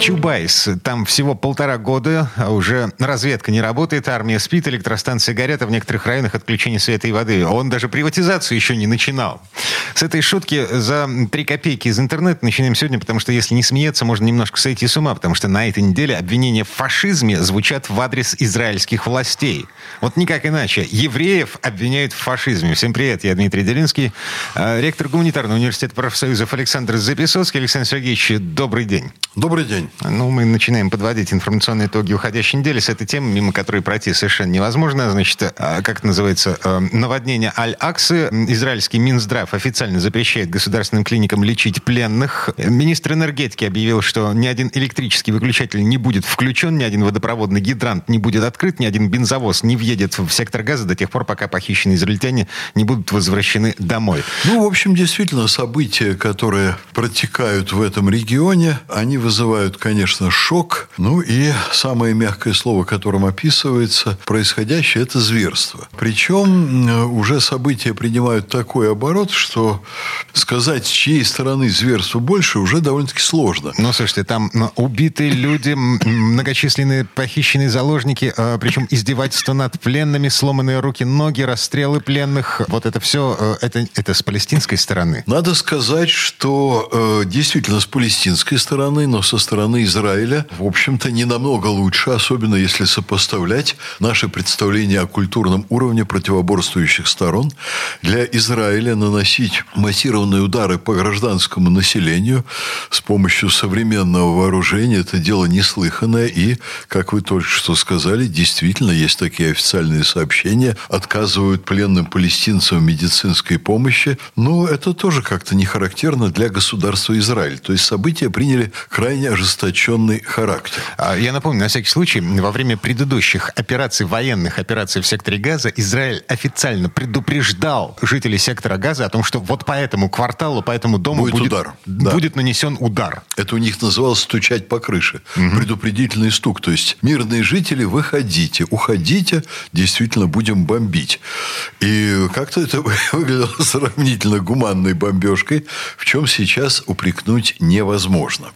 Чубайс. Там всего полтора года, а уже разведка не работает, армия спит, электростанции горят, а в некоторых районах отключение света и воды. Он даже приватизацию еще не начинал. С этой шутки за три копейки из интернета начинаем сегодня, потому что если не смеяться, можно немножко сойти с ума, потому что на этой неделе обвинения в фашизме звучат в адрес израильских властей. Вот никак иначе. Евреев обвиняют в фашизме. Всем привет, я Дмитрий Делинский, а, ректор гуманитарного университета профсоюзов Александр Записовский. Александр Сергеевич, добрый день. Добрый день. Ну, мы начинаем подводить информационные итоги уходящей недели с этой темы, мимо которой пройти совершенно невозможно. Значит, а, как это называется, а, наводнение Аль-Аксы. Израильский Минздрав официально запрещает государственным клиникам лечить пленных. Министр энергетики объявил, что ни один электрический выключатель не будет включен, ни один водопроводный гидрант не будет открыт, ни один бензовоз не въедет в сектор газа до тех пор, пока похищенные израильтяне не будут возвращены домой. Ну, в общем, действительно, события, которые протекают в этом регионе, они вызывают, конечно, шок. Ну и самое мягкое слово, которым описывается происходящее, это зверство. Причем уже события принимают такой оборот, что сказать, с чьей стороны зверство больше, уже довольно-таки сложно. Ну, слушайте, там убитые люди, многочисленные похищенные заложники, а, причем издевательство над пленными, сломанные руки, ноги, расстрелы пленных. Вот это все, э, это, это с палестинской стороны? Надо сказать, что э, действительно с палестинской стороны, но со стороны Израиля, в общем-то, не намного лучше, особенно если сопоставлять наши представления о культурном уровне противоборствующих сторон. Для Израиля наносить массированные удары по гражданскому населению с помощью современного вооружения – это дело неслыханное. И, как вы только что сказали, действительно есть такие официальные сообщения, отказывают пленным палестинцам медицинской помощи. Но это тоже как-то не характерно для государства Израиль. То есть события приняли крайне ожесточенный характер. А я напомню, на всякий случай, во время предыдущих операций, военных операций в секторе Газа, Израиль официально предупреждал жителей сектора Газа о том, что вот по этому кварталу, по этому дому будет, будет, удар. будет да. нанесен удар. Это у них называлось стучать по крыше. Угу. Предупредительный стук. То есть мирные жители, выходите, уходите, действительно будем бомбить. И как-то это выглядело сравнительно гуманной бомбежкой, в чем сейчас упрекнуть невозможно.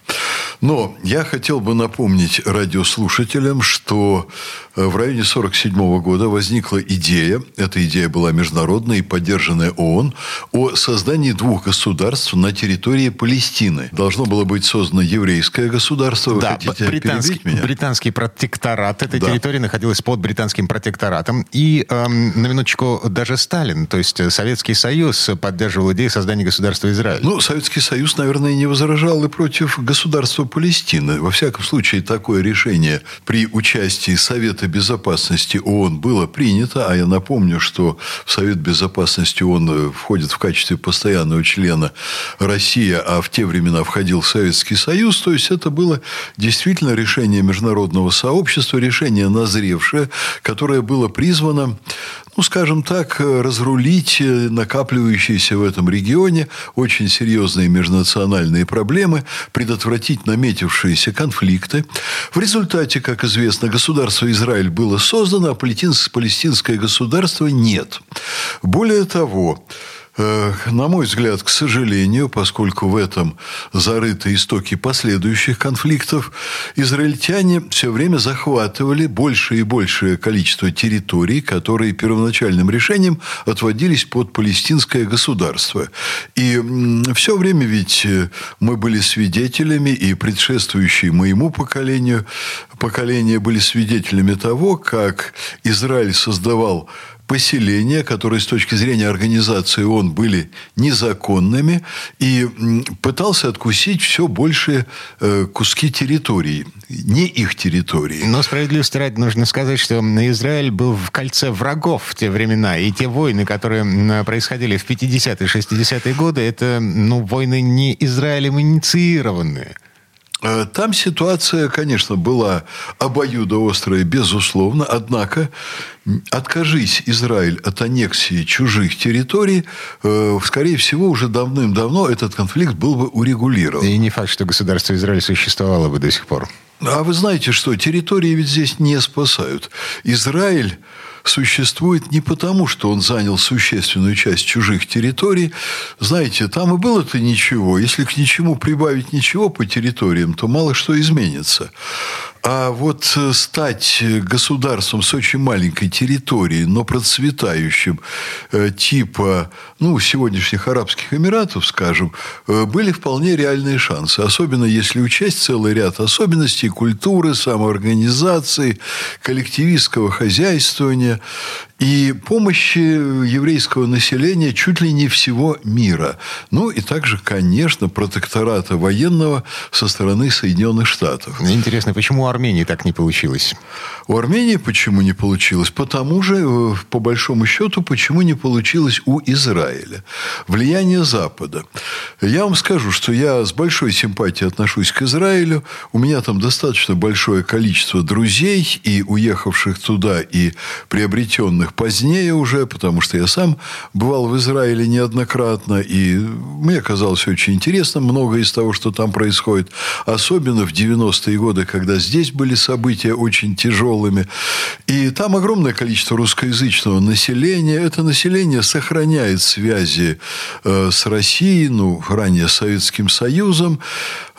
Но я хотел бы напомнить радиослушателям, что э, в районе 1947 года возникла идея, эта идея была международная и поддержанная ООН, о создании двух государств на территории Палестины. Должно было быть создано еврейское государство. Вы да, хотите британский, меня? британский протекторат. Эта да. территория находилась под британским протекторатом. И, эм, на минуточку, даже Сталин, то есть Советский Союз, поддерживал идею создания государства Израиль. Ну, Советский Союз, наверное, не возражал и против государства Палестины. Во всяком случае, такое решение при участии Совета Безопасности ООН было принято. А я напомню, что в Совет Безопасности ООН входит в качестве постоянного члена Россия, а в те времена входил Советский Союз. То есть, это было действительно решение международного сообщества, решение назревшее, которое было призвано ну, скажем так, разрулить накапливающиеся в этом регионе очень серьезные межнациональные проблемы, предотвратить наметившиеся конфликты. В результате, как известно, государство Израиль было создано, а палестинское государство нет. Более того, Э, на мой взгляд, к сожалению, поскольку в этом зарыты истоки последующих конфликтов, израильтяне все время захватывали большее и большее количество территорий, которые первоначальным решением отводились под палестинское государство. И все время ведь э, мы были свидетелями, и предшествующие моему поколению поколения были свидетелями того, как Израиль создавал поселения, которые с точки зрения организации ООН были незаконными, и пытался откусить все больше э, куски территории, не их территории. Но справедливости ради нужно сказать, что Израиль был в кольце врагов в те времена, и те войны, которые происходили в 50-е, 60-е годы, это ну, войны не Израилем инициированные. Э, там ситуация, конечно, была обоюдоострая, безусловно, однако откажись Израиль от аннексии чужих территорий, э, скорее всего, уже давным-давно этот конфликт был бы урегулирован. И не факт, что государство Израиль существовало бы до сих пор. А вы знаете что, территории ведь здесь не спасают. Израиль существует не потому, что он занял существенную часть чужих территорий. Знаете, там и было-то ничего. Если к ничему прибавить ничего по территориям, то мало что изменится. А вот э, стать государством с очень маленькой территорией, но процветающим, э, типа ну, сегодняшних Арабских Эмиратов, скажем, э, были вполне реальные шансы. Особенно если учесть целый ряд особенностей культуры, самоорганизации, коллективистского хозяйствования и помощи еврейского населения чуть ли не всего мира. Ну и также, конечно, протектората военного со стороны Соединенных Штатов. Интересно, почему у Армении так не получилось? У Армении почему не получилось? Потому же, э, по большому счету, почему не получилось у Израиля? Влияние Запада. Я вам скажу, что я с большой симпатией отношусь к Израилю. У меня там достаточно большое количество друзей и уехавших туда, и приобретенных позднее уже, потому что я сам бывал в Израиле неоднократно, и мне казалось очень интересно многое из того, что там происходит. Особенно в 90-е годы, когда здесь были события очень тяжелыми. И там огромное количество русскоязычного населения. Это население сохраняет связи э, с Россией, ну, ранее Советским Союзом.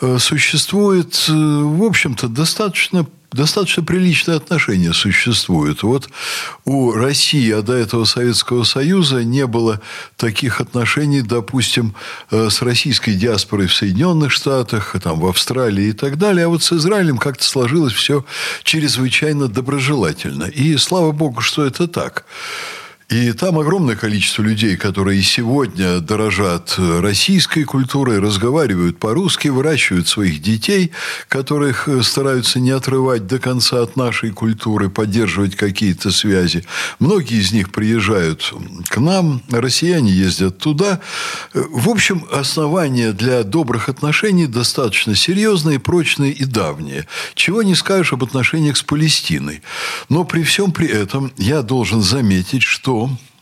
Э, существует, э, в общем-то, достаточно достаточно приличные отношения существуют. Вот у России, а до этого Советского Союза, не было таких отношений, допустим, э, с российской диаспорой в Соединенных Штатах, там, в Австралии и так далее. А вот с Израилем как-то сложилось все чрезвычайно доброжелательно. И слава богу, что это так. И там огромное количество людей, которые сегодня дорожат российской культурой, разговаривают по-русски, выращивают своих детей, которых стараются не отрывать до конца от нашей культуры, поддерживать какие-то связи. Многие из них приезжают к нам, россияне ездят туда. В общем, основания для добрых отношений достаточно серьезные, прочные и давние. Чего не скажешь об отношениях с Палестиной. Но при всем при этом я должен заметить, что cool.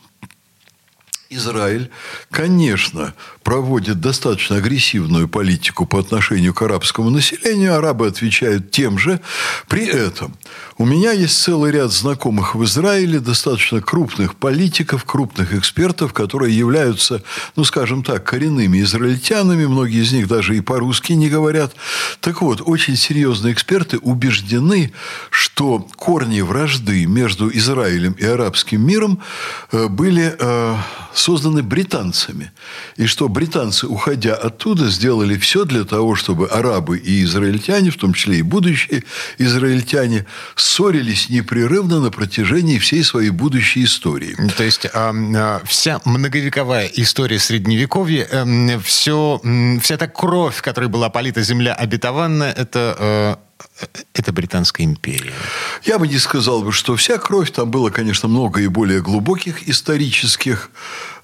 Израиль, конечно, проводит достаточно агрессивную политику по отношению к арабскому населению. Арабы отвечают тем же. При этом у меня есть целый ряд знакомых в Израиле, достаточно крупных политиков, крупных экспертов, которые являются, ну, скажем так, коренными израильтянами. Многие из них даже и по-русски не говорят. Так вот, очень серьезные эксперты убеждены, что корни вражды между Израилем и арабским миром э, были э, созданы британцами. И что британцы, уходя оттуда, сделали все для того, чтобы арабы и израильтяне, в том числе и будущие израильтяне, ссорились непрерывно на протяжении всей своей будущей истории. То есть а, вся многовековая история Средневековья, эм, все, вся та кровь, которой была полита земля обетованная, это э, это Британская империя? Я бы не сказал бы, что вся кровь. Там было, конечно, много и более глубоких исторических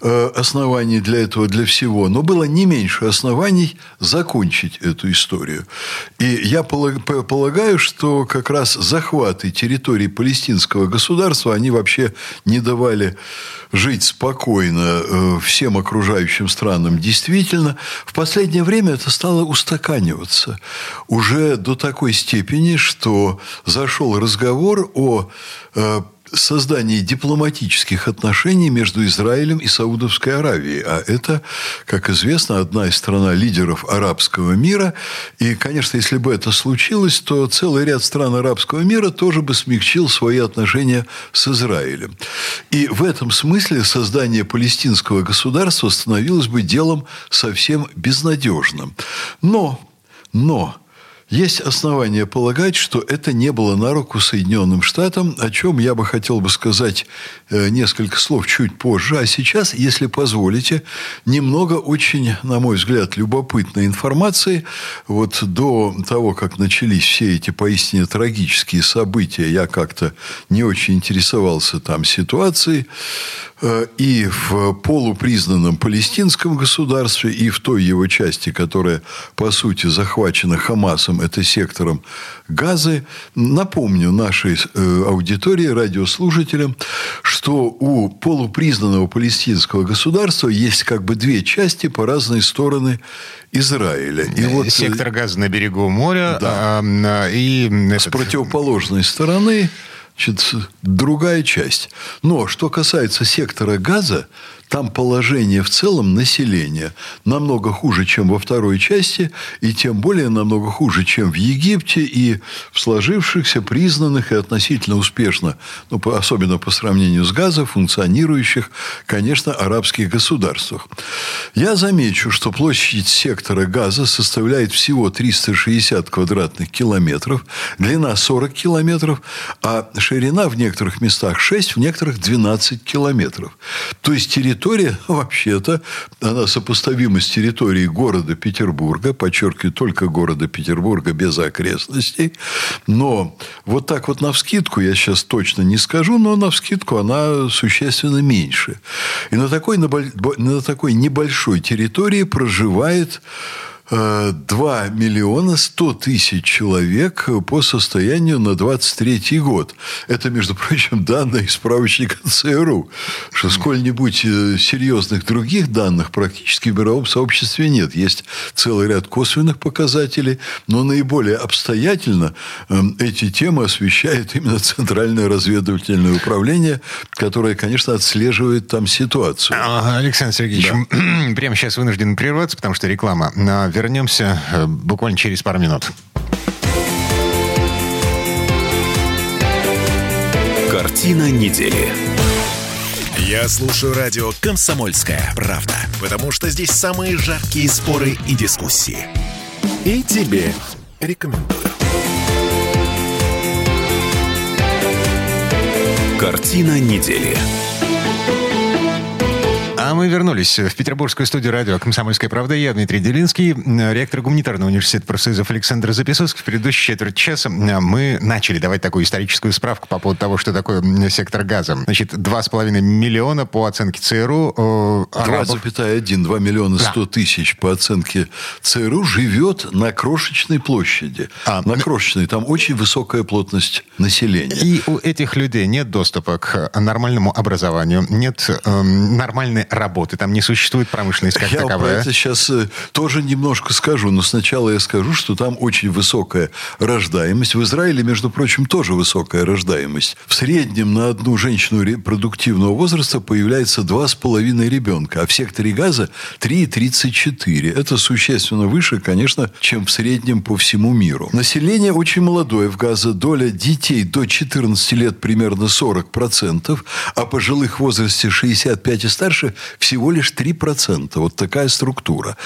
э, оснований для этого, для всего. Но было не меньше оснований закончить эту историю. И я полагаю, что как раз захваты территории палестинского государства, они вообще не давали жить спокойно э, всем окружающим странам. Действительно, в последнее время это стало устаканиваться. Уже до такой степени, что зашел разговор о э, создании дипломатических отношений между Израилем и Саудовской Аравией. А это, как известно, одна из стран лидеров арабского мира. И, конечно, если бы это случилось, то целый ряд стран арабского мира тоже бы смягчил свои отношения с Израилем. И в этом смысле создание палестинского государства становилось бы делом совсем безнадежным. Но, но есть основания полагать, что это не было на руку Соединенным Штатам, о чем я бы хотел бы сказать э, несколько слов чуть позже. А сейчас, если позволите, немного очень, на мой взгляд, любопытной информации. Вот до того, как начались все эти поистине трагические события, я как-то не очень интересовался там ситуацией. Э, и в полупризнанном палестинском государстве, и в той его части, которая, по сути, захвачена Хамасом это сектором газы. Напомню нашей э, аудитории, радиослушателям, что у полупризнанного палестинского государства есть как бы две части по разные стороны Израиля. И вот, Сектор газа на берегу моря да. а, и... С противоположной стороны значит, другая часть. Но что касается сектора газа, там положение в целом населения намного хуже, чем во второй части, и тем более намного хуже, чем в Египте и в сложившихся, признанных и относительно успешно, ну, особенно по сравнению с газом, функционирующих, конечно, арабских государствах. Я замечу, что площадь сектора газа составляет всего 360 квадратных километров, длина 40 километров, а ширина в некоторых местах 6, в некоторых 12 километров. То есть территория вообще-то, она сопоставима с территорией города Петербурга, подчеркиваю, только города Петербурга без окрестностей. Но вот так вот на вскидку, я сейчас точно не скажу, но на вскидку она существенно меньше. И на такой, на такой небольшой территории проживает 2 миллиона 100 тысяч человек по состоянию на 23 год. Это, между прочим, данные из справочника ЦРУ. Что сколь-нибудь э, серьезных других данных практически в мировом сообществе нет. Есть целый ряд косвенных показателей, но наиболее обстоятельно эм, эти темы освещает именно Центральное разведывательное управление, которое, конечно, отслеживает там ситуацию. Александр Сергеевич, да. прямо сейчас вынужден прерваться, потому что реклама вернемся э, буквально через пару минут. Картина недели. Я слушаю радио «Комсомольская правда», потому что здесь самые жаркие споры и дискуссии. И тебе рекомендую. Картина недели. А мы вернулись в петербургскую студию радио «Комсомольская правда». Я Дмитрий Делинский, ректор гуманитарного университета профсоюзов Александр Записовский. В предыдущей четверть часа мы начали давать такую историческую справку по поводу того, что такое сектор газа. Значит, 2,5 миллиона по оценке ЦРУ. 2,1, 2 миллиона 100 да. тысяч по оценке ЦРУ живет на крошечной площади. А, на крошечной. Там очень высокая плотность населения. И у этих людей нет доступа к нормальному образованию, нет э, нормальной работы, там не существует промышленность как я таковая. Я это сейчас э, тоже немножко скажу, но сначала я скажу, что там очень высокая рождаемость. В Израиле, между прочим, тоже высокая рождаемость. В среднем на одну женщину репродуктивного возраста появляется 2,5 ребенка, а в секторе газа 3,34. Это существенно выше, конечно, чем в среднем по всему миру. Население очень молодое в Газе. Доля детей до 14 лет примерно 40%, а пожилых в возрасте 65 и старше всего лишь 3%. Вот такая структура.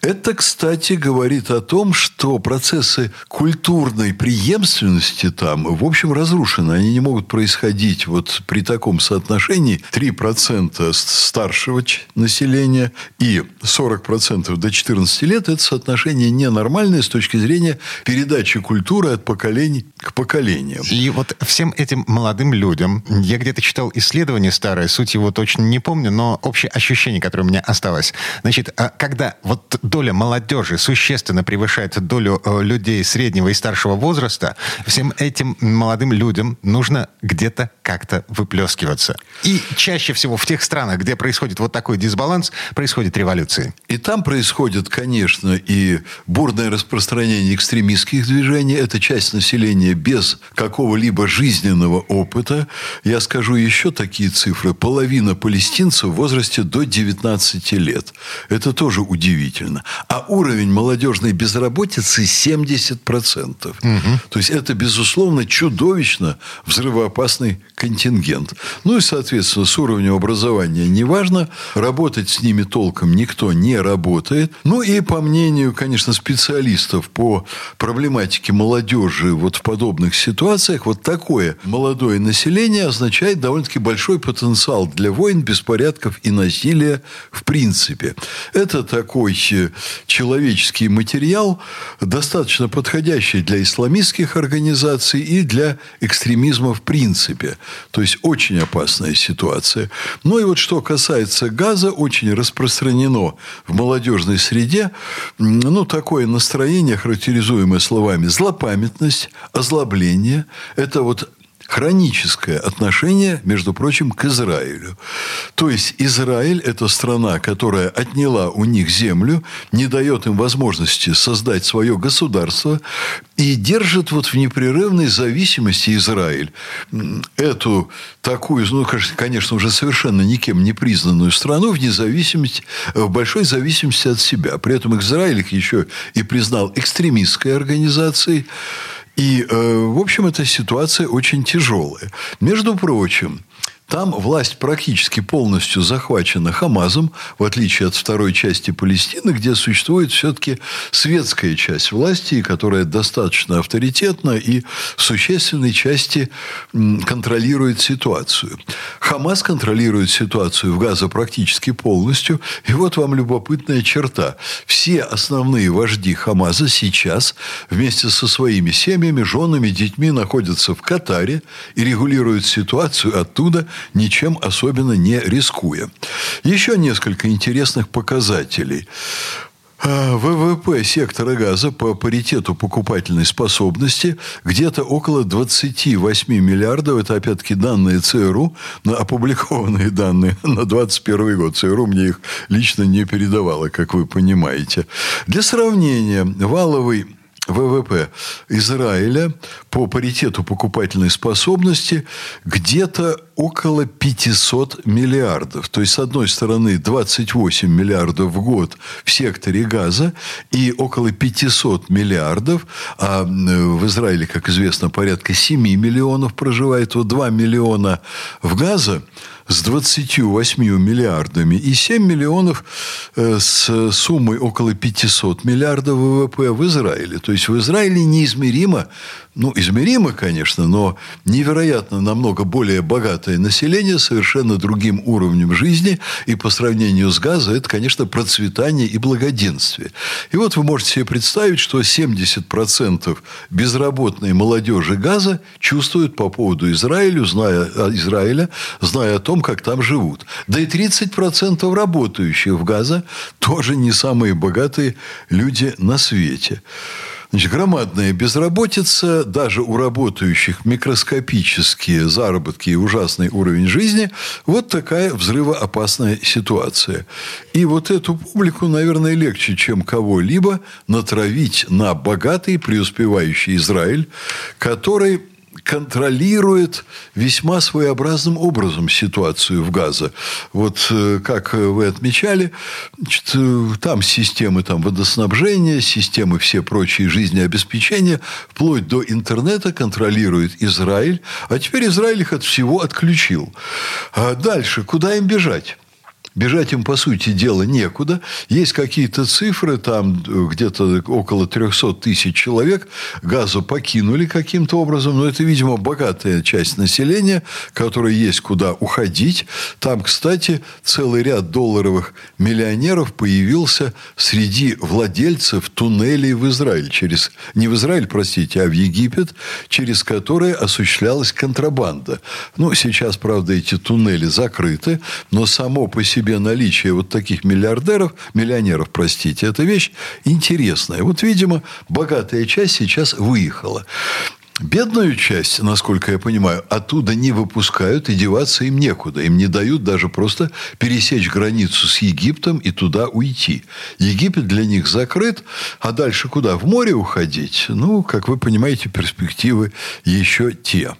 Это, кстати, говорит о том, что процессы культурной преемственности там, в общем, разрушены. Они не могут происходить вот при таком соотношении 3% старшего населения и 40% до 14 лет. Это соотношение ненормальное с точки зрения передачи культуры от поколений к поколениям. И вот всем этим молодым людям, я где-то читал исследование старое, суть его точно не помню, но общее ощущение, которое у меня осталось. Значит, а когда вот доля молодежи существенно превышает долю э, людей среднего и старшего возраста, всем этим молодым людям нужно где-то как-то выплескиваться. И чаще всего в тех странах, где происходит вот такой дисбаланс, происходит революции. И там происходит, конечно, и бурное распространение экстремистских движений. Это часть населения без какого-либо жизненного опыта. Я скажу еще такие цифры. Половина палестинцев в возрасте возрасте до 19 лет. Это тоже удивительно. А уровень молодежной безработицы 70%. Угу. То есть, это, безусловно, чудовищно взрывоопасный контингент. Ну и, соответственно, с уровнем образования неважно. Работать с ними толком никто не работает. Ну и, по мнению, конечно, специалистов по проблематике молодежи вот в подобных ситуациях, вот такое молодое население означает довольно-таки большой потенциал для войн, беспорядков и насилия насилия в принципе. Это такой э, человеческий материал, достаточно подходящий для исламистских организаций и для экстремизма в принципе. То есть, очень опасная ситуация. Ну и вот что касается газа, очень распространено в молодежной среде ну, такое настроение, характеризуемое словами злопамятность, озлобление. Это вот хроническое отношение, между прочим, к Израилю. То есть Израиль – это страна, которая отняла у них землю, не дает им возможности создать свое государство и держит вот в непрерывной зависимости Израиль эту такую, ну, конечно, уже совершенно никем не признанную страну в независимости, в большой зависимости от себя. При этом Израиль их еще и признал экстремистской организацией. И, э, в общем, эта ситуация очень тяжелая. Между прочим, там власть практически полностью захвачена Хамазом, в отличие от второй части Палестины, где существует все-таки светская часть власти, которая достаточно авторитетна и в существенной части контролирует ситуацию. Хамас контролирует ситуацию в Газе практически полностью. И вот вам любопытная черта. Все основные вожди Хамаза сейчас вместе со своими семьями, женами, детьми находятся в Катаре и регулируют ситуацию оттуда, ничем особенно не рискуя. Еще несколько интересных показателей. А, ВВП сектора газа по паритету покупательной способности где-то около 28 миллиардов. Это, опять-таки, данные ЦРУ, опубликованные данные на 2021 год. ЦРУ мне их лично не передавала, как вы понимаете. Для сравнения, валовый ВВП Израиля по паритету покупательной способности где-то около 500 миллиардов. То есть, с одной стороны, 28 миллиардов в год в секторе газа и около 500 миллиардов, а в Израиле, как известно, порядка 7 миллионов проживает, вот 2 миллиона в газа, с 28 миллиардами и 7 миллионов э, с суммой около 500 миллиардов ВВП в Израиле. То есть в Израиле неизмеримо ну, измеримо, конечно, но невероятно намного более богатое население, совершенно другим уровнем жизни, и по сравнению с газом это, конечно, процветание и благоденствие. И вот вы можете себе представить, что 70% безработной молодежи газа чувствуют по поводу Израиля, зная, Израиля, зная о том, как там живут. Да и 30% работающих в газа тоже не самые богатые люди на свете. Значит, громадная безработица, даже у работающих микроскопические заработки и ужасный уровень жизни. Вот такая взрывоопасная ситуация. И вот эту публику, наверное, легче, чем кого-либо натравить на богатый преуспевающий Израиль, который контролирует весьма своеобразным образом ситуацию в Газе. Вот э, как вы отмечали, значит, э, там системы там, водоснабжения, системы все прочие жизнеобеспечения, вплоть до интернета контролирует Израиль, а теперь Израиль их от всего отключил. А дальше, куда им бежать? Бежать им, по сути дела, некуда. Есть какие-то цифры, там э, где-то около 300 тысяч человек газу покинули каким-то образом, но это, видимо, богатая часть населения, которая есть куда уходить. Там, кстати, целый ряд долларовых миллионеров появился среди владельцев туннелей в Израиль. Через, не в Израиль, простите, а в Египет, через которые осуществлялась контрабанда. Ну, сейчас, правда, эти туннели закрыты, но само по себе себе наличие вот таких миллиардеров, миллионеров, простите, это вещь интересная. Вот, видимо, богатая часть сейчас выехала. Бедную часть, насколько я понимаю, оттуда не выпускают и деваться им некуда. Им не дают даже просто пересечь границу с Египтом и туда уйти. Египет для них закрыт, а дальше куда? В море уходить? Ну, как вы понимаете, перспективы еще те.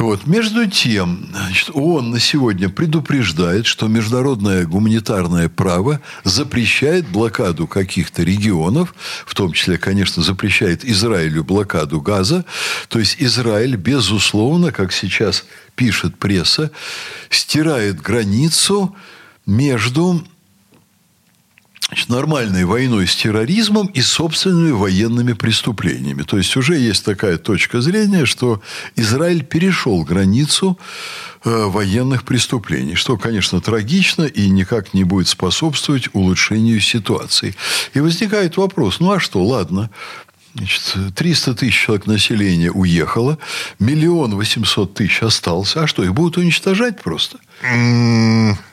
Вот. Между тем, значит, ООН на сегодня предупреждает, что международное гуманитарное право запрещает блокаду каких-то регионов, в том числе, конечно, запрещает Израилю блокаду газа. То есть Израиль, безусловно, как сейчас пишет пресса, стирает границу между значит, нормальной войной с терроризмом и собственными военными преступлениями. То есть уже есть такая точка зрения, что Израиль перешел границу э, военных преступлений, что, конечно, трагично и никак не будет способствовать улучшению ситуации. И возникает вопрос, ну а что, ладно, Значит, 300 тысяч человек населения уехало, миллион восемьсот тысяч остался. А что, их будут уничтожать просто?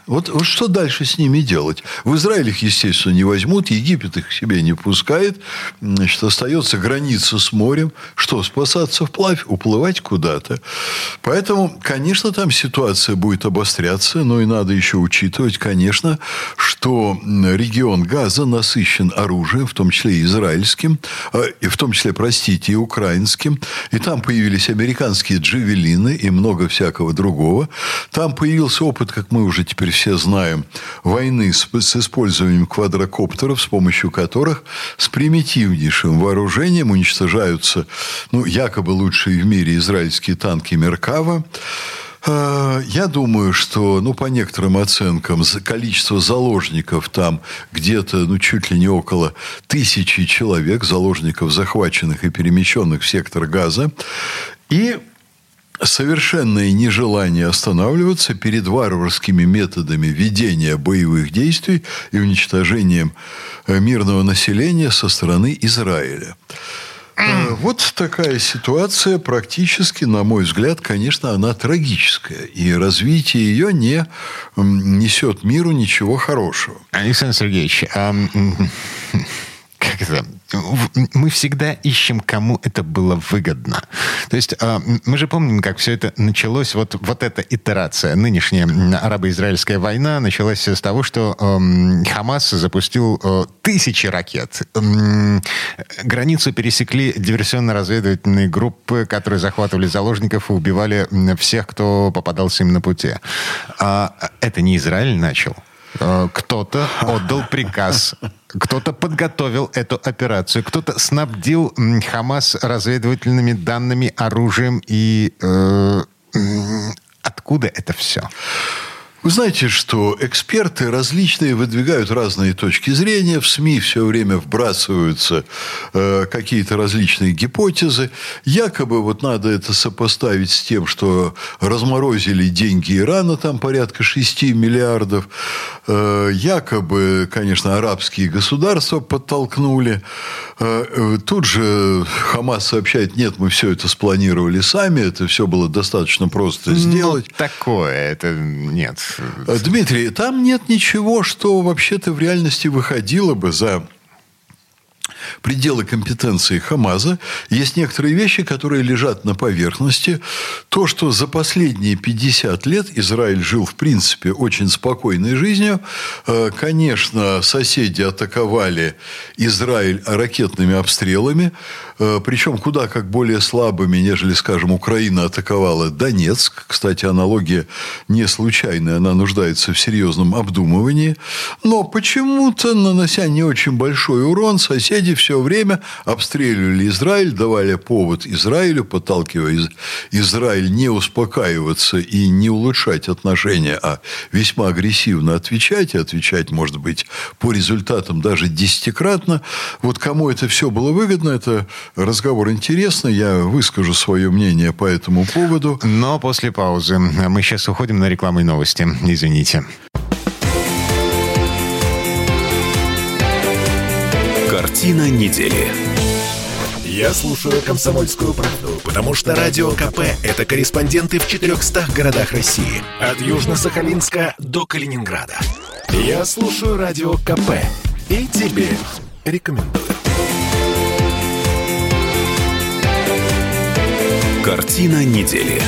Вот, вот что дальше с ними делать? В Израиле их, естественно, не возьмут, Египет их к себе не пускает. Значит, остается граница с морем. Что, спасаться вплавь, уплывать куда-то? Поэтому, конечно, там ситуация будет обостряться, но и надо еще учитывать, конечно, что регион Газа насыщен оружием, в том числе и израильским, а, и в том числе, простите, и украинским. И там появились американские джавелины и много всякого другого. Там появился опыт, как мы уже теперь все знаем, войны с, с использованием квадрокоптеров, с помощью которых с примитивнейшим вооружением уничтожаются, ну, якобы лучшие в мире израильские танки Меркава. А, я думаю, что, ну, по некоторым оценкам, количество заложников там где-то, ну, чуть ли не около тысячи человек, заложников, захваченных и перемещенных в сектор газа. И совершенное нежелание останавливаться перед варварскими методами ведения боевых действий и уничтожением э, мирного населения со стороны Израиля. Э, вот такая ситуация практически, на мой взгляд, конечно, она трагическая. И развитие ее не несет миру ничего хорошего. Александр Сергеевич, а как это, мы всегда ищем, кому это было выгодно. То есть а, мы же помним, как все это началось, вот, вот эта итерация. Нынешняя арабо-израильская война началась с того, что Хамас запустил э, тысячи ракет. Границу пересекли диверсионно-разведывательные группы, которые захватывали заложников и убивали всех, кто попадался им на пути. А, это не Израиль начал. Э, кто-то отдал приказ, кто-то подготовил эту операцию, кто-то снабдил Хамас разведывательными данными, оружием и э, откуда это все? Вы знаете, что эксперты различные выдвигают разные точки зрения, в СМИ все время вбрасываются э, какие-то различные гипотезы. Якобы вот надо это сопоставить с тем, что разморозили деньги Ирана, там порядка 6 миллиардов. Э, якобы, конечно, арабские государства подтолкнули. Э, тут же Хамас сообщает, нет, мы все это спланировали сами, это все было достаточно просто ну, сделать. Ну, такое, это нет. Э, Дмитрий, там нет ничего, что вообще-то в реальности выходило бы за пределы компетенции Хамаза. Есть некоторые вещи, которые лежат на поверхности. То, что за последние 50 лет Израиль жил, в принципе, очень спокойной жизнью. Э, конечно, соседи атаковали Израиль ракетными обстрелами. Э, причем куда как более слабыми, нежели, скажем, Украина атаковала Донецк. Кстати, аналогия не случайная, она нуждается в серьезном обдумывании. Но почему-то, нанося не очень большой урон, соседи все время обстреливали Израиль, давали повод Израилю, подталкивая Израиль не успокаиваться и не улучшать отношения, а весьма агрессивно отвечать, и отвечать, может быть, по результатам даже десятикратно. Вот кому это все было выгодно, это разговор интересный, я выскажу свое мнение по этому поводу. Но после паузы. Мы сейчас уходим на рекламу и новости. Извините. Картина недели. Я слушаю «Комсомольскую правду», потому что «Радио КП» — это корреспонденты в 400 городах России. От Южно-Сахалинска до Калининграда. Я слушаю «Радио КП» и тебе рекомендую. Картина недели.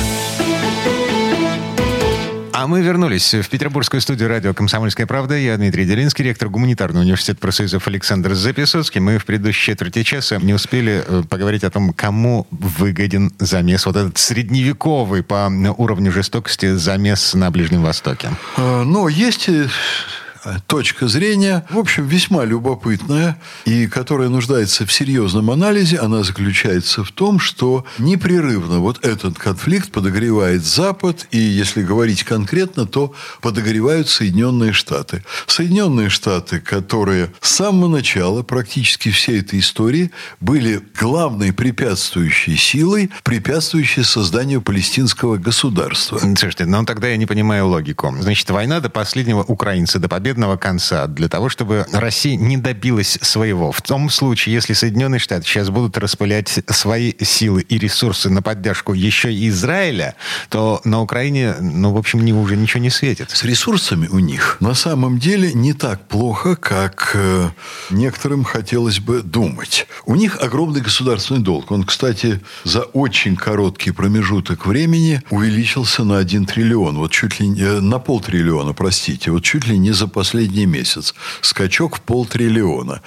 А мы вернулись в петербургскую студию радио «Комсомольская правда». Я Дмитрий Делинский, ректор гуманитарного университета профсоюзов Александр Записоцкий. Мы в предыдущей четверти часа не успели э, поговорить о том, кому выгоден замес, вот этот средневековый по уровню жестокости замес на Ближнем Востоке. А, но есть точка зрения, в общем, весьма любопытная и которая нуждается в серьезном анализе. Она заключается в том, что непрерывно вот этот конфликт подогревает Запад, и если говорить конкретно, то подогревают Соединенные Штаты. Соединенные Штаты, которые с самого начала практически всей этой истории были главной препятствующей силой, препятствующей созданию палестинского государства. Слушайте, ну тогда я не понимаю логику. Значит, война до последнего украинца, до победного конца, для того, чтобы Россия не добилась своего. В том случае, если Соединенные Штаты сейчас будут распылять свои силы и ресурсы на поддержку еще и Израиля, то на Украине, ну, в общем, не, уже ничего не светит. С ресурсами у них на самом деле не так плохо, как э, некоторым хотелось бы думать. У них огромный государственный долг. Он, кстати, за очень короткий промежуток времени увеличился на 1 триллион. Вот чуть ли не, э, на полтриллиона, простите. Вот чуть ли не за последний месяц. Скачок в полтриллиона.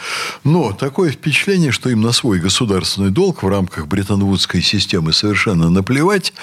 Но такое впечатление, что им на свой государственный долг в рамках бреттон-вудской системы совершенно наплевать.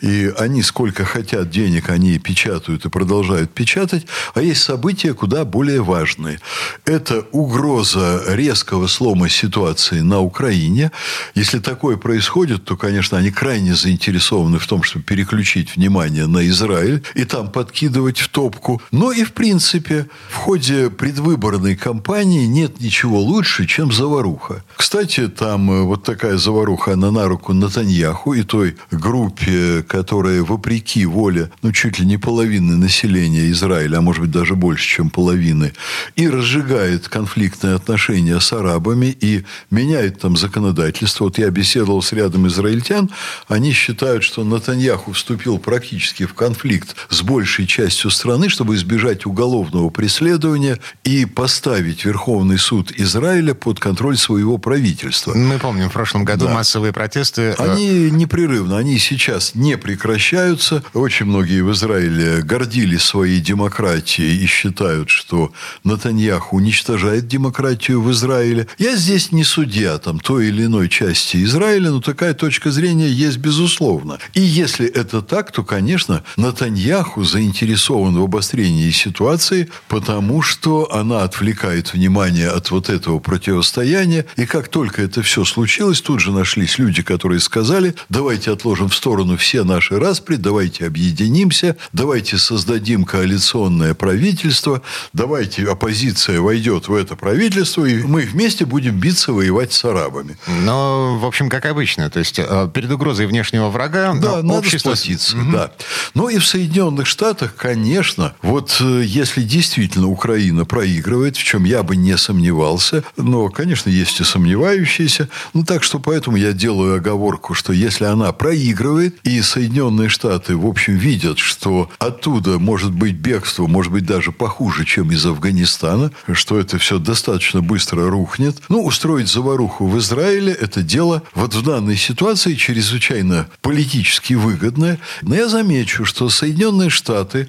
И они сколько хотят денег, они печатают и продолжают печатать. А есть события куда более важные. Это угроза резкого слома ситуации на Украине. Если такое происходит, то, конечно, они крайне заинтересованы в том, чтобы переключить внимание на Израиль и там подкидывать в топку. Но и, в принципе, в ходе предвыборной кампании нет ничего лучше, чем заваруха. Кстати, там э, вот такая заваруха, она на руку Натаньяху и той группе, которая, вопреки воле, ну, чуть ли не половины населения Израиля, а может быть, даже больше, чем половины, и разжигает конфликтные отношения с арабами и меняет там законодательство. Вот я беседовал с рядом израильтян, они считают, что Натаньяху вступил практически в конфликт с большей частью страны, чтобы избежать уголовного преследования и поставить Верховный суд Израиля под контроль своего правительства. Мы помним, в прошлом году да. массовые протесты... Э, они непрерывно, они сейчас не прекращаются. Очень многие в Израиле гордились своей демократией и считают, что Натаньяху уничтожает демократию в Израиле. Я здесь не судья там, той или иной части Израиля, но такая точка зрения есть безусловно. И если это так, то, конечно, Натаньяху заинтересован в обострении ситуации, потому что она отвлекает внимание от вот этого противостояния. И как только это все случилось, тут же нашлись люди, которые сказали, давайте отложим в сторону все наши распри, давайте объединимся, давайте создадим коалиционное правительство, давайте оппозиция войдет в это правительство, и мы вместе будем биться воевать с арабами. Но, в общем, как обычно, то есть э, перед угрозой внешнего врага да, надо общество... сплотиться. Угу. Да. Но и в Соединенных Штатах, конечно, вот э, если действительно Украина проигрывает, в чем я бы не сомневался, но, конечно, есть и сомневающиеся, ну так что поэтому я делаю оговорку, что если она проигрывает, и Соединенные Штаты, в общем, видят, что оттуда может быть бегство, может быть даже похуже, чем из Афганистана, что это все достаточно быстро рухнет, ну, устроить заваруху в Израиле – это дело вот в данной ситуации чрезвычайно политически выгодное. Но я замечу, что Соединенные Штаты,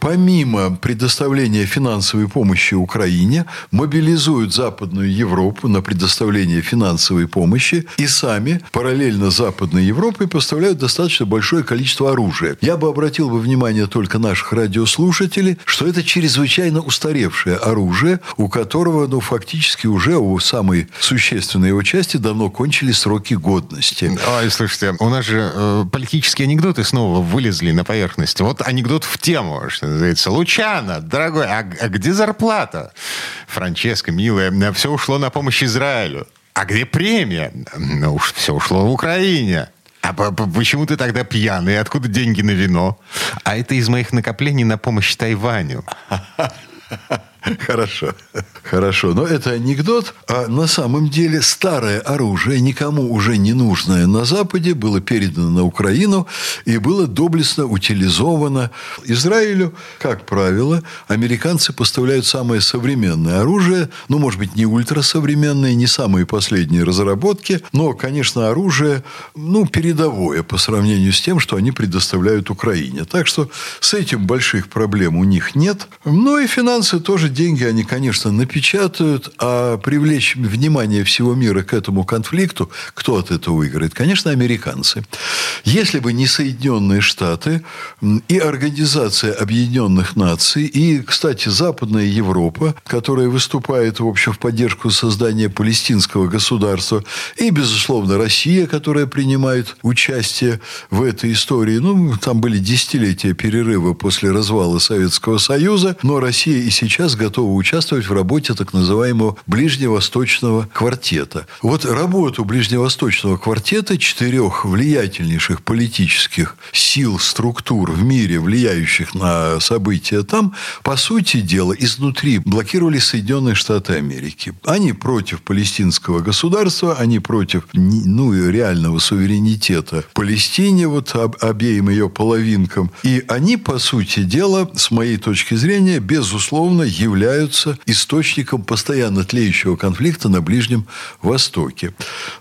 помимо предоставления финансовой помощи Украине, мобилизуют Западную Европу на предоставление финансовой помощи и сами параллельно Западной Европе поставляют достаточно большое количество оружия. Я бы обратил бы внимание только наших радиослушателей, что это чрезвычайно устаревшее оружие, у которого, ну, фактически уже у самой существенной его части давно кончились сроки годности. Ой, слушайте, у нас же э, политические анекдоты снова вылезли на поверхность. Вот анекдот в тему, что называется. Лучана, дорогой, а, а где зарплата? Франческа, милая, все ушло на помощь Израилю. А где премия? Ну, уж все ушло в Украине. А почему ты тогда пьяный? Откуда деньги на вино? А это из моих накоплений на помощь Тайваню. Хорошо. Хорошо. Но это анекдот. А на самом деле старое оружие, никому уже не нужное на Западе, было передано на Украину и было доблестно утилизовано. Израилю, как правило, американцы поставляют самое современное оружие. Ну, может быть, не ультрасовременное, не самые последние разработки, но, конечно, оружие, ну, передовое по сравнению с тем, что они предоставляют Украине. Так что с этим больших проблем у них нет. Ну, и финансы тоже деньги они, конечно, напечатают, а привлечь внимание всего мира к этому конфликту, кто от этого выиграет? Конечно, американцы. Если бы не Соединенные Штаты и Организация Объединенных Наций, и, кстати, Западная Европа, которая выступает, в общем, в поддержку создания палестинского государства, и, безусловно, Россия, которая принимает участие в этой истории. Ну, там были десятилетия перерыва после развала Советского Союза, но Россия и сейчас готова участвовать в работе так называемого Ближневосточного квартета. Вот работу Ближневосточного квартета четырех влиятельнейших политических сил, структур в мире, влияющих на события там, по сути дела, изнутри блокировали Соединенные Штаты Америки. Они против палестинского государства, они против ну, реального суверенитета Палестине, вот об, обеим ее половинкам. И они, по сути дела, с моей точки зрения, безусловно, являются источником постоянно тлеющего конфликта на Ближнем Востоке.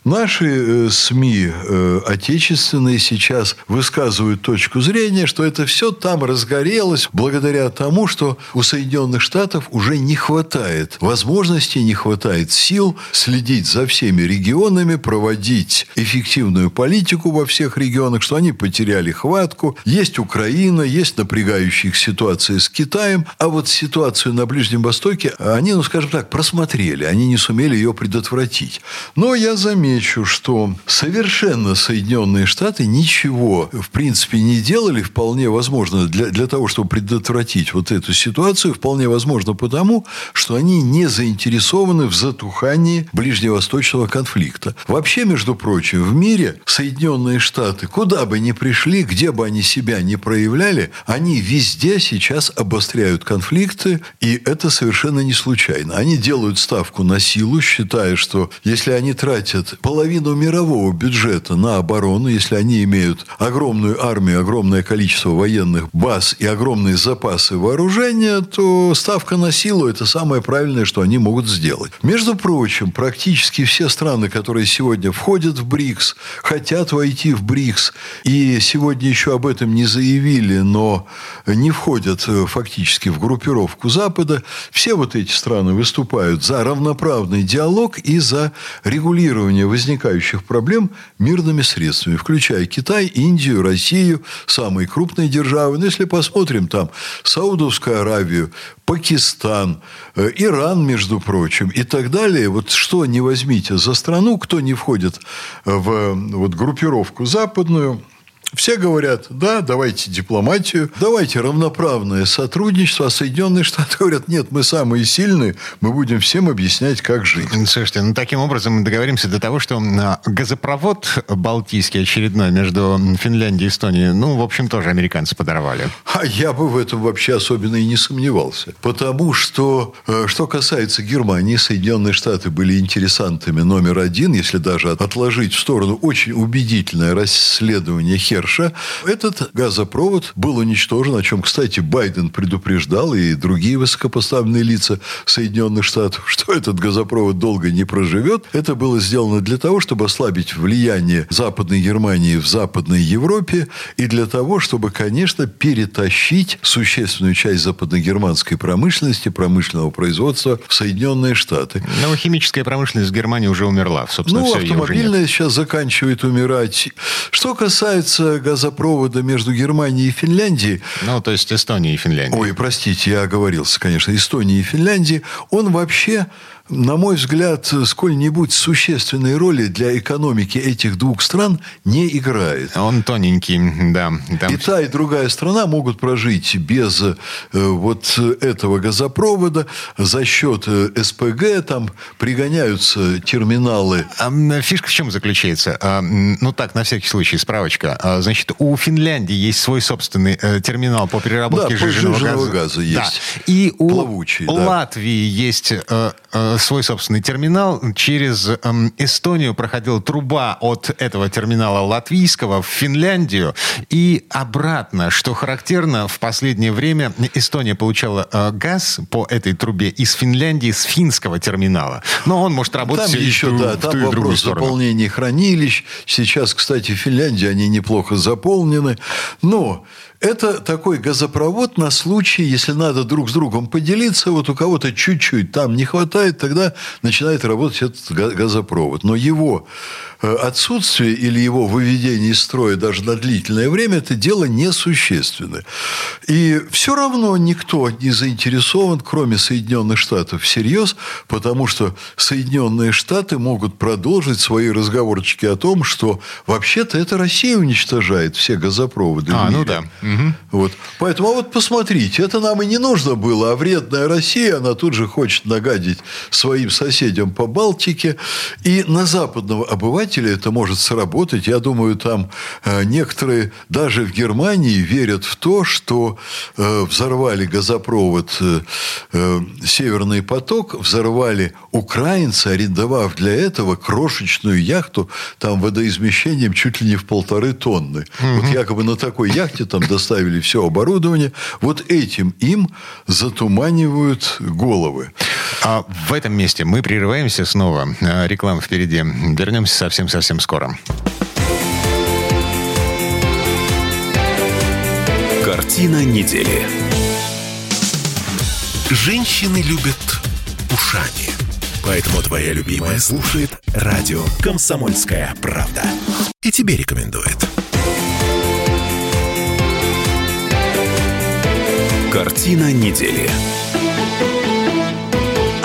Наши э, СМИ э, отечественные сейчас высказывают точку зрения, что это все там разгорелось благодаря тому, что у Соединенных Штатов уже не хватает возможностей, не хватает сил следить за всеми регионами, проводить эффективную политику во всех регионах, что они потеряли хватку. Есть Украина, есть напрягающие ситуации с Китаем, а вот ситуацию на Ближнем Востоке они, ну, скажем так, просмотрели, они не сумели ее предотвратить. Но я замечу, что совершенно Соединенные Штаты ничего, в принципе, не делали, вполне возможно, для, для того, чтобы предотвратить вот эту ситуацию, вполне возможно потому, что они не заинтересованы в затухании ближневосточного конфликта. Вообще, между прочим, в мире Соединенные Штаты, куда бы ни пришли, где бы они себя не проявляли, они везде сейчас обостряют конфликты, и это совершенно не случайно. Они делают ставку на силу, считая, что если они тратят половину мирового бюджета на оборону, если они имеют огромную армию, огромное количество военных баз и огромные запасы вооружения, то ставка на силу – это самое правильное, что они могут сделать. Между прочим, практически все страны, которые сегодня входят в БРИКС, хотят войти в БРИКС, и сегодня еще об этом не заявили, но не входят э, фактически в группировку Запада, все вот эти страны выступают за равноправный диалог и за регулирование возникающих проблем мирными средствами, включая Китай, Индию, Россию, самые крупные державы. Но если посмотрим там Саудовскую Аравию, Пакистан, э, Иран, между прочим, и так далее. Вот что не возьмите за страну, кто не входит в вот, группировку западную – все говорят, да, давайте дипломатию, давайте равноправное сотрудничество, а Соединенные Штаты говорят, нет, мы самые сильные, мы будем всем объяснять, как жить. Слушайте, ну таким образом мы договоримся до того, что газопровод балтийский очередной между Финляндией и Эстонией, ну, в общем, тоже американцы подорвали. А я бы в этом вообще особенно и не сомневался. Потому что, э, что касается Германии, Соединенные Штаты были интересантами номер один, если даже отложить в сторону очень убедительное расследование Хер Керша, этот газопровод был уничтожен, о чем, кстати, Байден предупреждал и другие высокопоставленные лица Соединенных Штатов, что этот газопровод долго не проживет. Это было сделано для того, чтобы ослабить влияние Западной Германии в Западной Европе и для того, чтобы, конечно, перетащить существенную часть западногерманской промышленности, промышленного производства в Соединенные Штаты. Но химическая промышленность в Германии уже умерла, собственно, ну, все, автомобильная сейчас заканчивает умирать. Что касается газопровода между Германией и Финляндией... Ну, то есть Эстонией и Финляндией. Ой, простите, я оговорился, конечно, Эстонией и Финляндией. Он вообще на мой взгляд, сколь-нибудь существенной роли для экономики этих двух стран не играет. Он тоненький, да. Там... И та, и другая страна могут прожить без э, вот этого газопровода за счет э, СПГ, там пригоняются терминалы. А фишка в чем заключается? А, ну так, на всякий случай, справочка. А, значит, у Финляндии есть свой собственный э, терминал по переработке да, жиженного, газа. газа есть. Да. И у Плавучий, Латвии да. есть свой собственный терминал. Через эм, Эстонию проходила труба от этого терминала латвийского в Финляндию и обратно, что характерно, в последнее время Эстония получала э, газ по этой трубе из Финляндии с финского терминала. Но он может работать там еще, в, да, в там ту вопрос заполнения хранилищ. Сейчас, кстати, в Финляндии они неплохо заполнены. Но Это такой газопровод на случай, если надо друг с другом поделиться, вот у кого-то чуть-чуть там не хватает, тогда начинает работать этот газопровод. Но его э, отсутствие или его выведение из строя даже на длительное время – это дело несущественное. И все равно никто не заинтересован, кроме Соединенных Штатов, всерьез, потому что Соединенные Штаты могут продолжить свои разговорчики о том, что вообще-то это Россия уничтожает все газопроводы а, в ну мире. ну да. Угу. Вот. Поэтому, а вот посмотрите, это нам и не нужно было, а вредная Россия, она тут же хочет нагадить своим соседям по Балтике. И на западного обывателя это может сработать. Я думаю, там э, некоторые даже в Германии верят в то, что э, взорвали газопровод э, э, «Северный поток», взорвали украинцы, арендовав для этого крошечную яхту там водоизмещением чуть ли не в полторы тонны. Угу. Вот якобы на такой яхте там доставили все оборудование. Вот этим им затуманивают головы. А в этом месте мы прерываемся снова. Э, реклама впереди. Вернемся совсем-совсем скоро. Картина недели. Женщины любят ушами. Поэтому твоя любимая слушает радио «Комсомольская правда». И тебе рекомендует. Картина недели.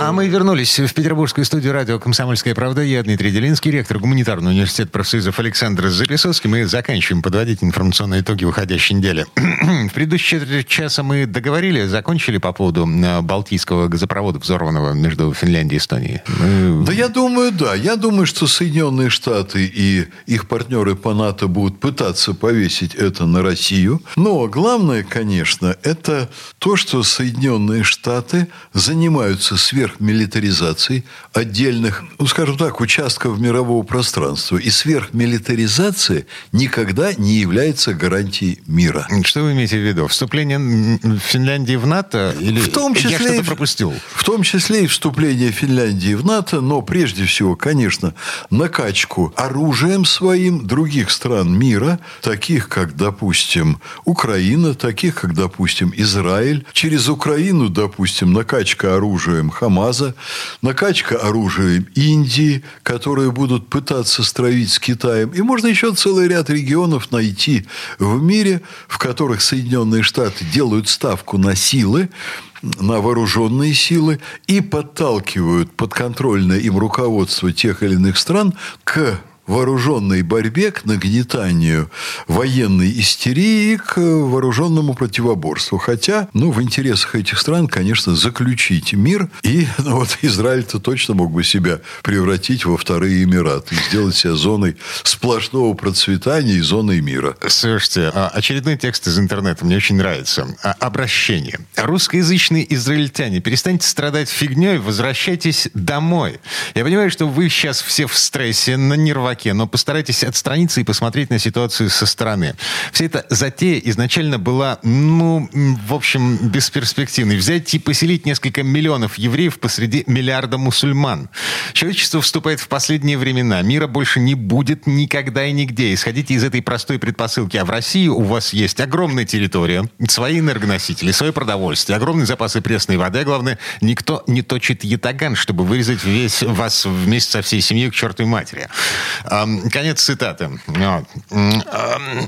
А мы вернулись в петербургскую студию радио «Комсомольская правда». Я Дмитрий Делинский, ректор гуманитарного университета профсоюзов Александр Записовский. Мы заканчиваем подводить информационные итоги выходящей недели. в предыдущие четверть часа мы договорили, закончили по поводу э, Балтийского газопровода, взорванного между Финляндией и Эстонией. Мы... Да я думаю, да. Я думаю, что Соединенные Штаты и их партнеры по НАТО будут пытаться повесить это на Россию. Но главное, конечно, это то, что Соединенные Штаты занимаются сверх сверхмилитаризации отдельных, ну, скажем так, участков мирового пространства. И сверхмилитаризация никогда не является гарантией мира. Что вы имеете в виду? Вступление Финляндии в НАТО? Или в том числе, я что-то пропустил? В том числе и вступление Финляндии в НАТО, но прежде всего, конечно, накачку оружием своим других стран мира, таких как, допустим, Украина, таких как, допустим, Израиль. Через Украину, допустим, накачка оружием Хамас КАМАЗа, накачка оружия Индии, которые будут пытаться стравить с Китаем. И можно еще целый ряд регионов найти в мире, в которых Соединенные Штаты делают ставку на силы, на вооруженные силы и подталкивают подконтрольное им руководство тех или иных стран к вооруженной борьбе, к нагнетанию военной истерии, к вооруженному противоборству. Хотя, ну, в интересах этих стран, конечно, заключить мир. И ну, вот Израиль-то точно мог бы себя превратить во вторые Эмираты сделать себя зоной сплошного процветания и зоной мира. Слушайте, а очередной текст из интернета мне очень нравится. А, обращение. Русскоязычные израильтяне, перестаньте страдать фигней, возвращайтесь домой. Я понимаю, что вы сейчас все в стрессе, на нервах чуваке, но постарайтесь отстраниться и посмотреть на ситуацию со стороны. Вся эта затея изначально была, ну, в общем, бесперспективной. Взять и поселить несколько миллионов евреев посреди миллиарда мусульман. Человечество вступает в последние времена. Мира больше не будет никогда и нигде. Исходите из этой простой предпосылки. А в России у вас есть огромная территория, свои энергоносители, свое продовольствие, огромные запасы пресной воды. А главное, никто не точит ятаган, чтобы вырезать весь вас вместе со всей семьей к чертовой матери. Конец цитаты.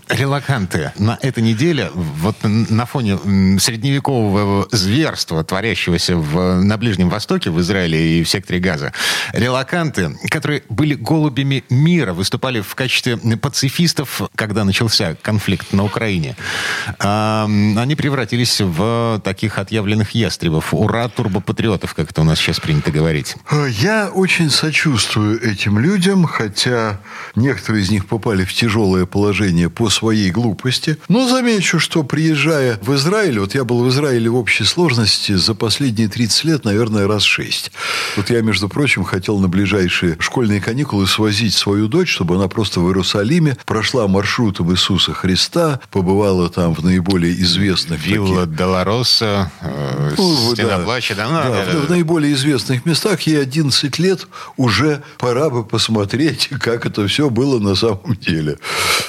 Релаканты на этой неделе, вот на фоне средневекового зверства, творящегося в, на Ближнем Востоке, в Израиле и в секторе Газа, релаканты, которые были голубями мира, выступали в качестве пацифистов, когда начался конфликт на Украине, они превратились в таких отъявленных ястребов. Ура, турбопатриотов, как это у нас сейчас принято говорить. Я очень сочувствую этим людям, хотя некоторые из них попали в тяжелое положение по своей глупости. Но замечу, что приезжая в Израиль, вот я был в Израиле в общей сложности за последние 30 лет, наверное, раз шесть. Вот я, между прочим, хотел на ближайшие школьные каникулы свозить свою дочь, чтобы она просто в Иерусалиме прошла маршрутом Иисуса Христа, побывала там в наиболее известных... Вилла таких... Долороса, э, ну, Стена да, Плача, да, да, да, в, да, в наиболее известных местах. Ей 11 лет уже пора бы посмотреть, как как это все было на самом деле.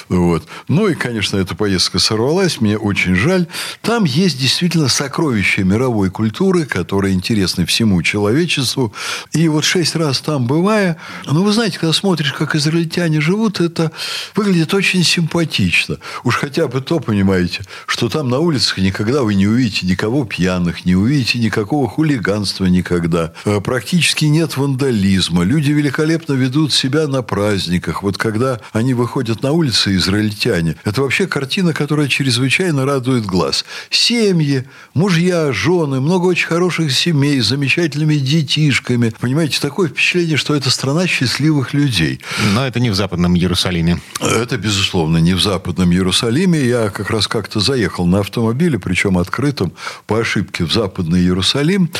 Вот. Ну и, конечно, эта поездка сорвалась, мне очень жаль. Там есть действительно сокровища мировой культуры, которые интересны всему человечеству. И вот шесть раз там бывая, ну, вы знаете, когда смотришь, как израильтяне живут, это выглядит очень симпатично. Уж хотя бы то, понимаете, что там на улицах никогда вы не увидите никого пьяных, не увидите никакого хулиганства никогда. Э, практически нет вандализма. Люди великолепно ведут себя на праздниках. Вот когда они выходят на улицы, израильтяне, это вообще картина, которая чрезвычайно радует глаз. Семьи, мужья, жены, много очень хороших семей с замечательными детишками. Понимаете, такое впечатление, что это страна счастливых людей. Но это не в Западном Иерусалиме. Это, безусловно, не в Западном Иерусалиме. Я как раз как-то заехал на автомобиле, причем открытом, по ошибке в Западный Иерусалим.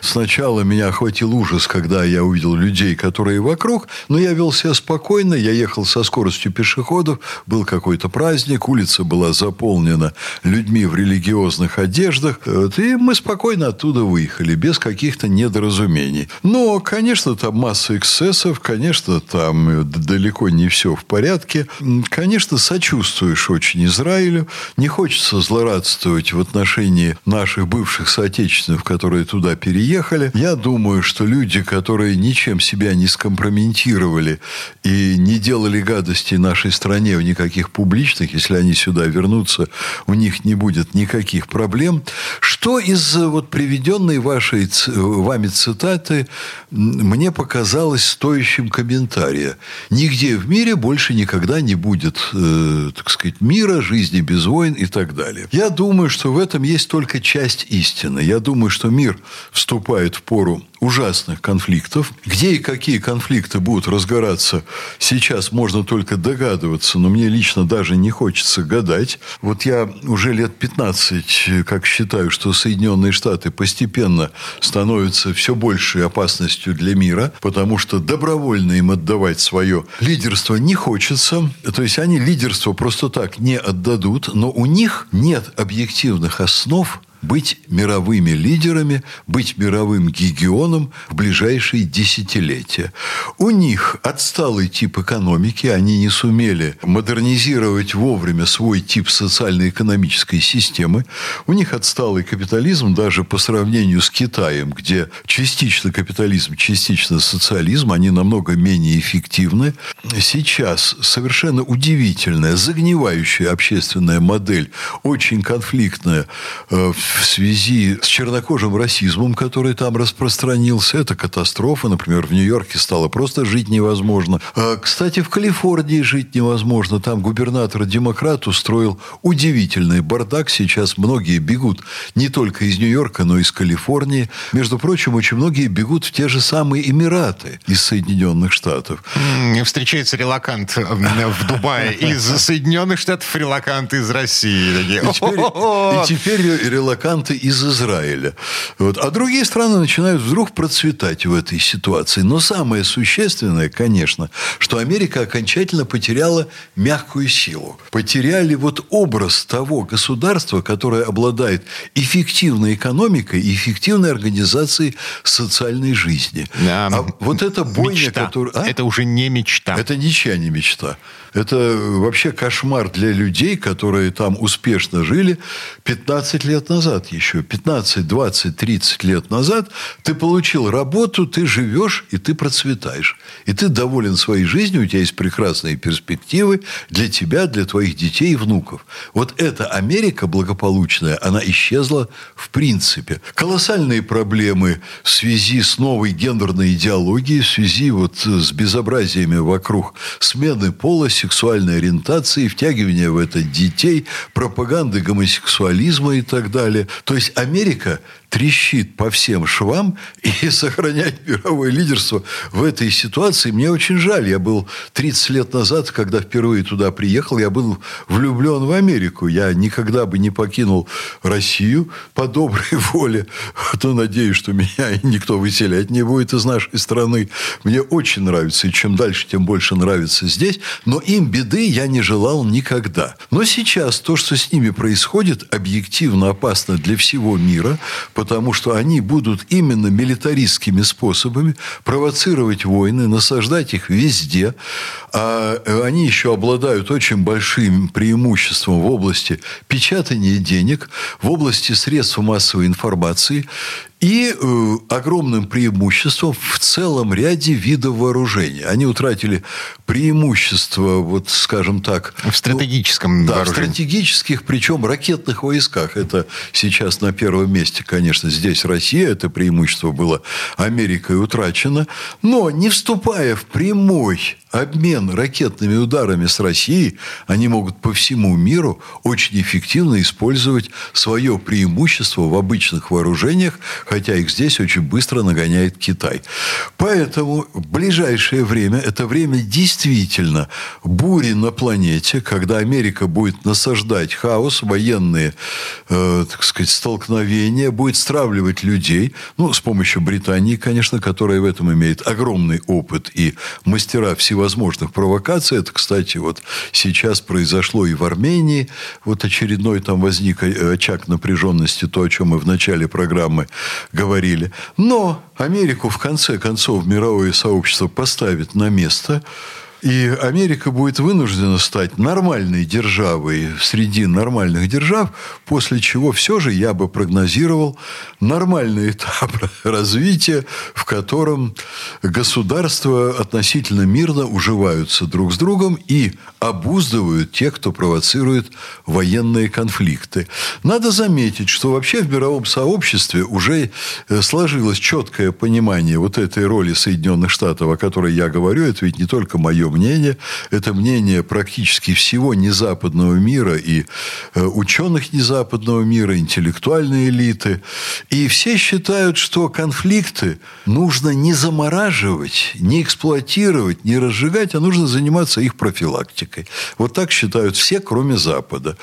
Сначала меня охватил ужас, когда я увидел людей, которые вокруг, но я вел себя спокойно, я ехал со скоростью пешеходов, был какой-то праздник, улица была заполнена людьми в религиозных одеждах, и мы спокойно оттуда выехали, без каких-то недоразумений. Но, конечно, там масса эксцессов, конечно, там далеко не все в порядке. Конечно, сочувствуешь очень Израилю, не хочется злорадствовать в отношении наших бывших соотечественников, которые туда переехали. Я думаю, что люди, которые ничем себя не скомпрометировали и не делали гадости нашей стране в никаких публичных, если они сюда вернутся, у них не будет никаких проблем. Что из вот приведенной вашей, вами цитаты мне показалось стоящим комментария? Нигде в мире больше никогда не будет, э, так сказать, мира, жизни без войн и так далее. Я думаю, что в этом есть только часть истины. Я думаю, что мир вступает в пору ужасных конфликтов. Где и какие конфликты будут разгораться, сейчас можно только догадываться, но мне лично даже не хочется гадать. Вот я уже лет 15, как считаю, что Соединенные Штаты постепенно становятся все большей опасностью для мира, потому что добровольно им отдавать свое лидерство не хочется. То есть они лидерство просто так не отдадут, но у них нет объективных основ быть мировыми лидерами, быть мировым гигионом в ближайшие десятилетия. У них отсталый тип экономики, они не сумели модернизировать вовремя свой тип социально-экономической системы. У них отсталый капитализм даже по сравнению с Китаем, где частично капитализм, частично социализм, они намного менее эффективны. Сейчас совершенно удивительная, загнивающая общественная модель, очень конфликтная э, в связи с чернокожим расизмом, который там распространился. Это катастрофа. Например, в Нью-Йорке стало просто жить невозможно. А, кстати, в Калифорнии жить невозможно. Там губернатор-демократ устроил удивительный бардак. Сейчас многие бегут не только из Нью-Йорка, но и из Калифорнии. Между прочим, очень многие бегут в те же самые Эмираты из Соединенных Штатов. Встречается релакант в Дубае из Соединенных Штатов, релакант из России. И теперь, и теперь релакант музыканты из Израиля. Вот. А другие страны начинают вдруг процветать в этой ситуации. Но самое существенное, конечно, что Америка окончательно потеряла мягкую силу. Потеряли вот образ того государства, которое обладает эффективной экономикой и эффективной организацией социальной жизни. А, а вот эта бойня, которая... А? Это уже не мечта. Это ничья не мечта. Это вообще кошмар для людей, которые там успешно жили 15 лет назад еще. 15, 20, 30 лет назад ты получил работу, ты живешь и ты процветаешь. И ты доволен своей жизнью, у тебя есть прекрасные перспективы для тебя, для твоих детей и внуков. Вот эта Америка благополучная, она исчезла в принципе. Колоссальные проблемы в связи с новой гендерной идеологией, в связи вот с безобразиями вокруг смены пола, сексуальной ориентации, втягивания в это детей, пропаганды гомосексуализма и так далее. То есть Америка трещит по всем швам, и сохранять мировое лидерство в этой ситуации мне очень жаль. Я был 30 лет назад, когда впервые туда приехал, я был влюблен в Америку. Я никогда бы не покинул Россию по доброй воле. А то надеюсь, что меня никто выселять не будет из нашей страны. Мне очень нравится, и чем дальше, тем больше нравится здесь. Но им беды я не желал никогда. Но сейчас то, что с ними происходит, объективно опасно для всего мира, потому что они будут именно милитаристскими способами провоцировать войны, насаждать их везде. А они еще обладают очень большим преимуществом в области печатания денег, в области средств массовой информации и э, огромным преимуществом в целом ряде видов вооружения. Они утратили преимущество, вот скажем так... В стратегическом ну, Да, вооружении. в стратегических, причем ракетных войсках. Это сейчас на первом месте, конечно, здесь Россия. Это преимущество было Америкой утрачено. Но не вступая в прямой обмен ракетными ударами с Россией, они могут по всему миру очень эффективно использовать свое преимущество в обычных вооружениях, хотя их здесь очень быстро нагоняет Китай. Поэтому в ближайшее время, это время действительно бури на планете, когда Америка будет насаждать хаос, военные, э, так сказать, столкновения, будет стравливать людей, ну, с помощью Британии, конечно, которая в этом имеет огромный опыт и мастера всевозможных провокаций. Это, кстати, вот сейчас произошло и в Армении. Вот очередной там возник э, очаг напряженности, то, о чем мы в начале программы говорили. Но Америку, в конце концов, мировое сообщество поставит на место – и Америка будет вынуждена стать нормальной державой среди нормальных держав, после чего все же я бы прогнозировал нормальный этап развития, в котором государства относительно мирно уживаются друг с другом и обуздывают тех, кто провоцирует военные конфликты. Надо заметить, что вообще в мировом сообществе уже э, сложилось четкое понимание вот этой роли Соединенных Штатов, о которой я говорю. Это ведь не только мое мнение, это мнение практически всего незападного мира и э, ученых незападного мира, интеллектуальной элиты. И все считают, что конфликты нужно не замораживать, не эксплуатировать, не разжигать, а нужно заниматься их профилактикой. Вот так считают все, кроме Запада.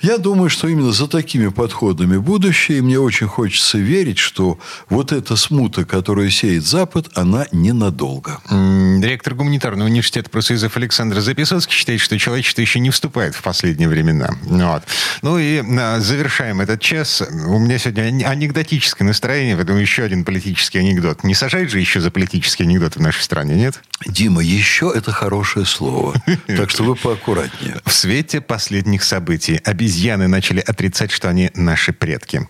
Я думаю, что именно за такими подходами будущее, и мне очень хочется верить, что вот эта смута, которую сеет Запад, она ненадолго. Директор гуманитарного университета профсоюзов Александр Записоцкий считает, что человечество еще не вступает в последние времена. Вот. Ну и а, завершаем этот час. У меня сегодня анекдотическое настроение, поэтому еще один политический анекдот. Не сажает же еще за политические анекдоты в нашей стране, нет? Дима, еще это хорошее слово. Так что вы поаккуратнее. В свете последних событий обезьяны начали отрицать, что они наши предки.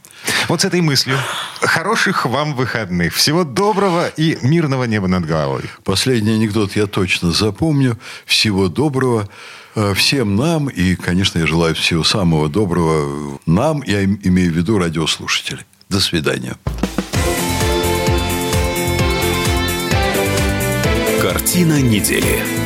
Вот с этой мыслью. Хороших вам выходных. Всего доброго и мирного неба над головой. Последний анекдот я точно запомню. Всего доброго э, всем нам. И, конечно, я желаю всего самого доброго нам. Я имею в виду радиослушателей. До свидания. Картина недели.